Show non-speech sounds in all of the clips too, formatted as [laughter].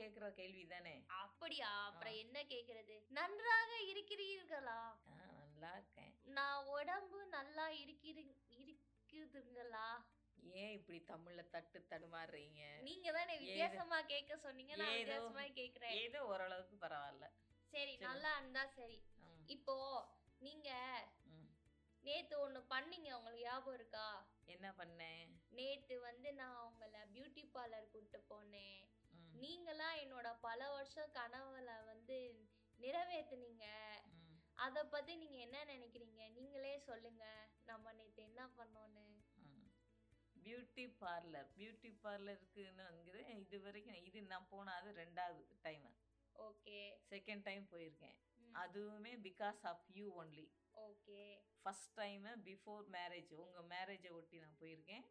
கேக்குற கேள்வி தானே அப்படியா அப்புறம் என்ன கேக்குறது? நன்றாக இருக்கிறீர்களா? நல்லா இருக்கேன். நான் உடம்பு நல்லா இருக்கிற இருக்குதுங்களா? ஏன் இப்படி தமிழ்ல தட்டு தடுமாறுறீங்க? நீங்க தானே வித்தியாசமா கேட்க சொன்னீங்க. நான் வித்தியாசமா கேக்குறேன் ஏதோ ஓரளவுக்கு பரவாயில்ல. சரி. நல்லா இருந்தா சரி. இப்போ நீங்க. நேத்து ஒண்ணு பண்ணீங்க. உங்களுக்கு ஞாபகம் இருக்கா? என்ன பண்ணேன்? நேத்து வந்து நான் உங்களை பியூட்டி பார்லர் கூட்டு போனேன். நீங்களாம் என்னோட பல வருஷம் கனவுல வந்து நிறைவேத்துனீங்க. ம். அத பத்தி நீங்க என்ன நினைக்கிறீங்க? நீங்களே சொல்லுங்க. நம்ம நேத்து என்ன பண்ணோன்னு? பியூட்டி பார்லர் பியூட்டி பார்லருக்குன்னு இது வரைக்கும் இது நான் போன அது ரெண்டாவது டைம் ஓகே. செகண்ட் டைம் போயிருக்கேன். அதுவுமே because of you only okay. First time before marriage உங்கள் மேரேஜை ஒட்டி நான் போயிருக்கேன்.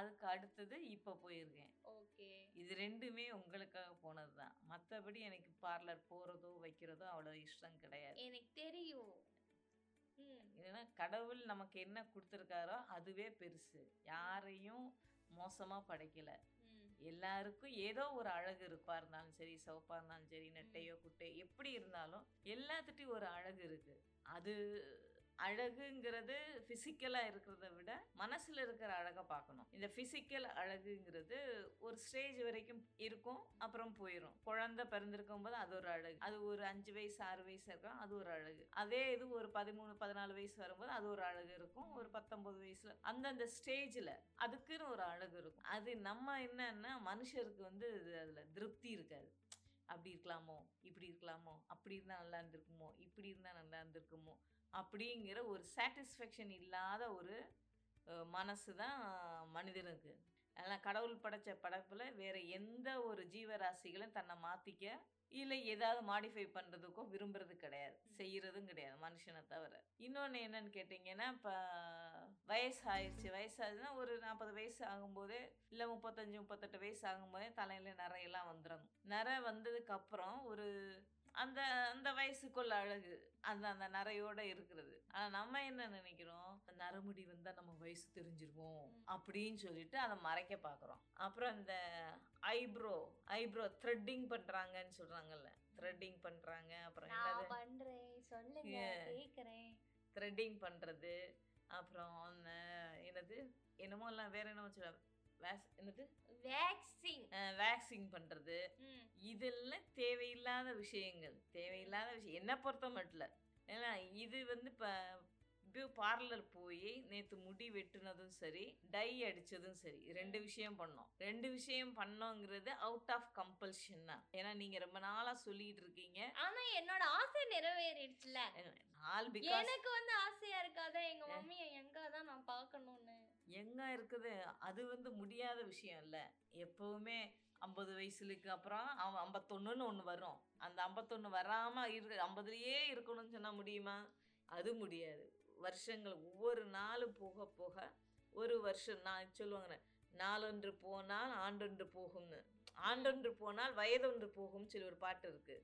அதுக்கு அடுத்தது இப்போ போயிருக்கேன். ஓகே. இது ரெண்டுமே உங்களுக்காக போனது தான் மற்றபடி எனக்கு பார்லர் போகிறதோ வைக்கிறதோ அவ்வளோ இஷ்டம் கிடையாது. எனக்கு தெரியும். ஏன்னா கடவுள் நமக்கு என்ன கொடுத்துருக்காரோ அதுவே பெருசு. யாரையும் மோசமாக படைக்கல. எல்லாருக்கும் ஏதோ ஒரு அழகு இருப்பா இருந்தாலும் சரி சிவப்பா இருந்தாலும் சரி நெட்டையோ குட்டை எப்படி இருந்தாலும் எல்லாத்துட்டையும் ஒரு அழகு இருக்கு. அது அழகுங்கிறது ஃபிசிக்கலாக இருக்கிறத விட மனசில் இருக்கிற அழகை பார்க்கணும். இந்த ஃபிசிக்கல் அழகுங்கிறது ஒரு ஸ்டேஜ் வரைக்கும் இருக்கும் அப்புறம் போயிடும் குழந்தை பிறந்திருக்கும் போது அது ஒரு அழகு. அது ஒரு அஞ்சு வயசு ஆறு வயசு இருக்கும் அது ஒரு அழகு. அதே இது ஒரு பதிமூணு பதினாலு வயசு வரும்போது அது ஒரு அழகு இருக்கும். ஒரு பத்தொன்பது வயசில் அந்தந்த ஸ்டேஜில் அதுக்குன்னு ஒரு அழகு இருக்கும். அது நம்ம என்னன்னா மனுஷருக்கு வந்து அதில் திருப்தி இருக்காது. அப்படி இருக்கலாமோ இப்படி இருக்கலாமோ அப்படி இருந்தால் நல்லா இருந்திருக்குமோ இப்படி இருந்தால் நல்லா இருந்திருக்குமோ அப்படிங்கிற ஒரு சாட்டிஸ்ஃபேக்ஷன் இல்லாத ஒரு மனசு தான் மனிதனுக்கு. அதனால் கடவுள் படைச்ச படைப்பில் வேறு எந்த ஒரு ஜீவராசிகளும் தன்னை மாற்றிக்க இல்லை ஏதாவது மாடிஃபை பண்ணுறதுக்கோ விரும்புறது கிடையாது. செய்கிறதும் கிடையாது மனுஷனை தவிர. இன்னொன்று என்னன்னு கேட்டிங்கன்னா இப்போ வயசு ஆயிடுச்சு வயசாச்சுன்னா ஒரு நாற்பது வயசு ஆகும்போதே இல்லை முப்பத்தஞ்சு முப்பத்தெட்டு வயசு ஆகும்போதே தலையில் நிறையெல்லாம் வந்துடணும். நிறை வந்ததுக்கப்புறம் ஒரு அந்த அந்த வயசுக்குள்ள அழகு. அந்த அந்த நரையோட இருக்கிறது. ஆனால் நம்ம என்ன நினைக்கிறோம்? நரமுடி வந்தால் நம்ம வயசு தெரிஞ்சிருவோம். அப்படின்னு சொல்லிட்டு அதை மறைக்க பார்க்குறோம் அப்புறம் இந்த ஐப்ரோ ஐப்ரோ த்ரெட்டிங் பண்ணுறாங்கன்னு சொல்கிறாங்கல்ல த்ரெட்டிங் பண்ணுறாங்க அப்புறம் பண்றேன். சொல்லுங்க. கேக்குறேன். த்ரெட்டிங் பண்ணுறது அப்புறம் அந்த என்னது? என்னமோ எல்லாம் வேற என்னமோ சொல்ல என்னது? வேக்சிங் வேக்சிங் பண்ணுறது இதெல்லாம் தேவையில்லாத விஷயங்கள். தேவையில்லாத விஷயம். என்னை பொறுத்த மட்டும் ஏன்னா இது வந்து இப்போ இப்போ பார்லர் போய் நேற்று முடி வெட்டுனதும் சரி டை அடித்ததும் சரி ரெண்டு விஷயம் பண்ணோம். ரெண்டு விஷயம் பண்ணோங்கிறது அவுட் ஆஃப் கம்பல்ஷன் தான். ஏன்னா நீங்கள் ரொம்ப நாளாக சொல்லிட்டு இருக்கீங்க. ஆனா என்னோட ஆசை நிறைவேறிடுச்சுல ஆல் பிகாஸ் எனக்கு வந்து ஆசையா இருக்காத? எங்க மம்மிய எங்க தான் நான் பார்க்கணும்னு. எங்கே இருக்குது? அது வந்து முடியாத விஷயம் இல்லை. எப்போவுமே ஐம்பது வயசுலுக்கு அப்புறம் அவன் ஐம்பத்தொன்னுன்னு ஒன்று வரும். அந்த ஐம்பத்தொன்று வராமல் இரு ஐம்பதுலேயே இருக்கணும்னு சொன்னால் முடியுமா? அது முடியாது. வருஷங்கள் ஒவ்வொரு நாளும் போக போக ஒரு வருஷம் நான் சொல்லுவாங்க நாளொன்று போனால் ஆண்டொன்று போகும்னு. ஆண்டொன்று போனால் வயதொன்று போகும்னு சொல்லி ஒரு பாட்டு இருக்கு.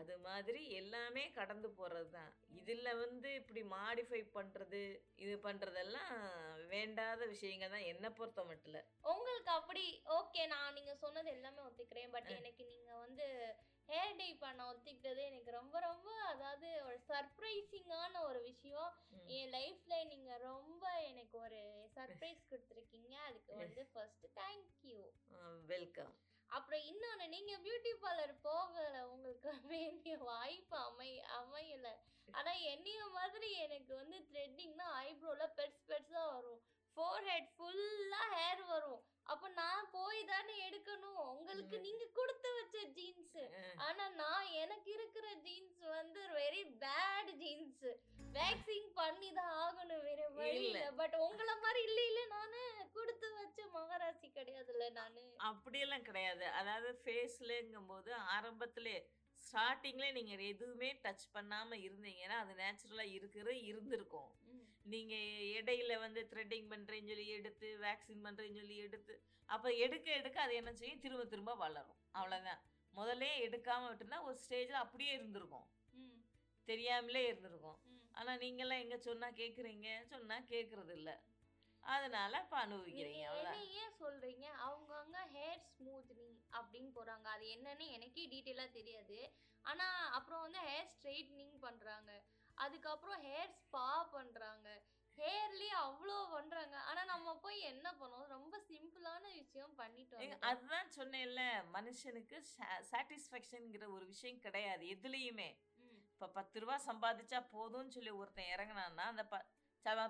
அது மாதிரி எல்லாமே கடந்து போகிறது தான். இதில் வந்து இப்படி மாடிஃபை பண்ணுறது இது பண்ணுறதெல்லாம் வேண்டாத விஷயங்கள் தான். என்னை பொறுத்த மட்டும் உங்களுக்கு அப்படி ஓகே நான் நீங்க சொன்னது எல்லாமே ஒத்துக்கிறேன். பட் எனக்கு நீங்க வந்து ஹேர் டை பண்ண ஒத்துக்கிட்டது எனக்கு ரொம்ப ரொம்ப அதாவது ஒரு சர்ப்ரைசிங்கான ஒரு விஷயம். என் லைஃப்ல நீங்க ரொம்ப எனக்கு ஒரு சர்ப்ரைஸ் கொடுத்துருக்கீங்க. அதுக்கு [laughs] வந்து ஃபர்ஸ்ட் தேங்க்யூ வெல்கம் அப்புறம் இன்னொன்று நீங்கள் பியூட்டி பார்லர் போகலை உங்களுக்கு வேண்டிய வாய்ப்பு அமை அமையல. ஆனால் என்னைய மாதிரி எனக்கு வந்து த்ரெட்டிங்னா ஐப்ரோவில் பெருசு பெருசாக வரும். ஃபோர் ஹெட் ஃபுல்லாக ஹேர் வரும். அப்போ நான் போய் தானே எடுக்கணும். உங்களுக்கு. நீங்கள் கொடுத்து வச்ச ஜீன்ஸு ஆனா நான் எனக்கு இருக்கிற ஜீன்ஸ் வந்து வெரி பேட் ஜீன்ஸ் வேக்சிங் பண்ணி தான் ஆகணும் வேற வழி இல்ல. பட் உங்களை மாதிரி இல்ல இல்ல நானு கொடுத்து வச்ச மகராசி கிடையாதுல்ல நானு. அப்படியெல்லாம் கிடையாது. அதாவது ஃபேஸ்லங்கும் போது ஆரம்பத்திலே ஸ்டார்டிங்ல நீங்கள் எதுவுமே டச் பண்ணாமல் இருந்தீங்கன்னா அது நேச்சுரலாக இருக்கிற இருந்திருக்கும். ம். நீங்கள் இடையில வந்து த்ரெட்டிங் பண்ணுறேன்னு சொல்லி எடுத்து வேக்சின் பண்ணுறேன்னு சொல்லி எடுத்து அப்போ எடுக்க எடுக்க அது என்ன செய்யும்? திரும்ப திரும்ப வளரும். அவ்வளோதான் முதல்ல எடுக்காமல் விட்டுருந்தா ஒரு ஸ்டேஜில் அப்படியே இருந்திருக்கும். தெரியாமலே இருந்திருக்கும். ஆனால் நீங்கள்லாம் எங்கே சொன்னால் கேட்குறீங்க சொன்னால் கேட்குறது இல்லை அதனால இப்போ அனுபவிக்கிறீங்க ஏன் சொல்றீங்க அவங்கவங்க ஹேர் ஸ்மூத்னிங் அப்படின்னு போறாங்க. அது என்னன்னு எனக்கே டீட்டெயிலா தெரியாது. ஆனா அப்புறம் வந்து ஹேர் ஸ்ட்ரைட்னிங் பண்றாங்க. அதுக்கப்புறம் ஹேர் ஸ்பா பண்றாங்க. ஹேர்லயே அவ்வளோ பண்றாங்க. ஆனா நம்ம போய் என்ன பண்ணுவோம்? ரொம்ப சிம்பிளான விஷயம் பண்ணிட்டு ஏங்க, வந்துட்டோம். அதுதான் சொன்னேன்ல மனுஷனுக்கு சாட்டிஸ்ஃபேக்ஷனுங்கிற ஒரு விஷயம் கிடையாது எதுலேயுமே. இப்போ பத்து ரூபா சம்பாதிச்சா போதும்னு சொல்லி ஒருத்தன் இறங்குனான்னா அந்த ப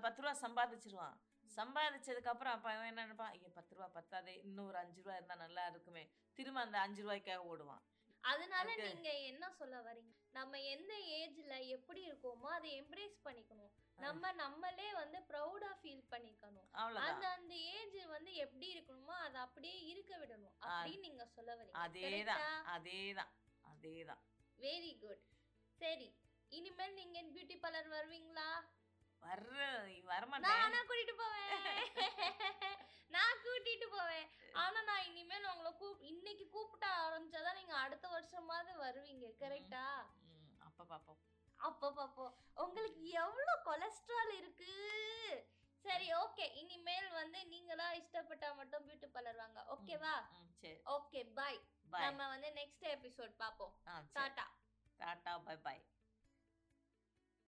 பத்து ரூபா சம்பாதிச்சிருவான். சம்பாதிச்சதுக்கு அப்புறம் அப்ப அவன் என்ன நினைப்பான்? ஐயோ பத்து ரூபா பத்தாதே இன்னும் ஒரு அஞ்சு ரூபா இருந்தா நல்லா இருக்குமே. திரும்ப அந்த அஞ்சு ரூபாய்க்காக ஓடுவான். அதனால நீங்க என்ன சொல்ல வரீங்க நம்ம எந்த ஏஜ்ல எப்படி இருக்கோமோ அதை எம்ப்ரேஸ் பண்ணிக்கணும். நம்ம நம்மளே வந்து ப்ரௌடா ஃபீல் பண்ணிக்கணும். அந்த அந்த ஏஜ் வந்து எப்படி இருக்கணுமோ அதை அப்படியே இருக்க விடணும். அப்படின்னு நீங்க சொல்ல வரீங்க அதேதான். அதேதான். அதேதான். வெரி குட் சரி இனிமேல் நீங்க பியூட்டி பார்லர் வருவீங்களா? வரமாட்டேன் நானா கூட்டிட்டு போவேன். [laughs] நான் கூட்டிட்டு போவேன். ஆனா நான் இனிமேல் உங்களை கூப் இன்னைக்கு கூப்பிட்ட ஆரம்பிச்சாதான் நீங்க அடுத்த வருஷமாவது வருவீங்க கரெக்டா அப்ப பாப்போம். அப்போ பாப்போம். உங்களுக்கு எவ்வளவு கொலஸ்ட்ரால் இருக்கு? சரி ஓகே இனிமேல் வந்து நீங்களா இஷ்டப்பட்டா மட்டும் பியூட்டி பார்லர் வாங்க. ஓகேவா சரி. ஓகே பாய் நம்ம வந்து நெக்ஸ்ட் எபிசோட் பாப்போம். Tata tata bye bye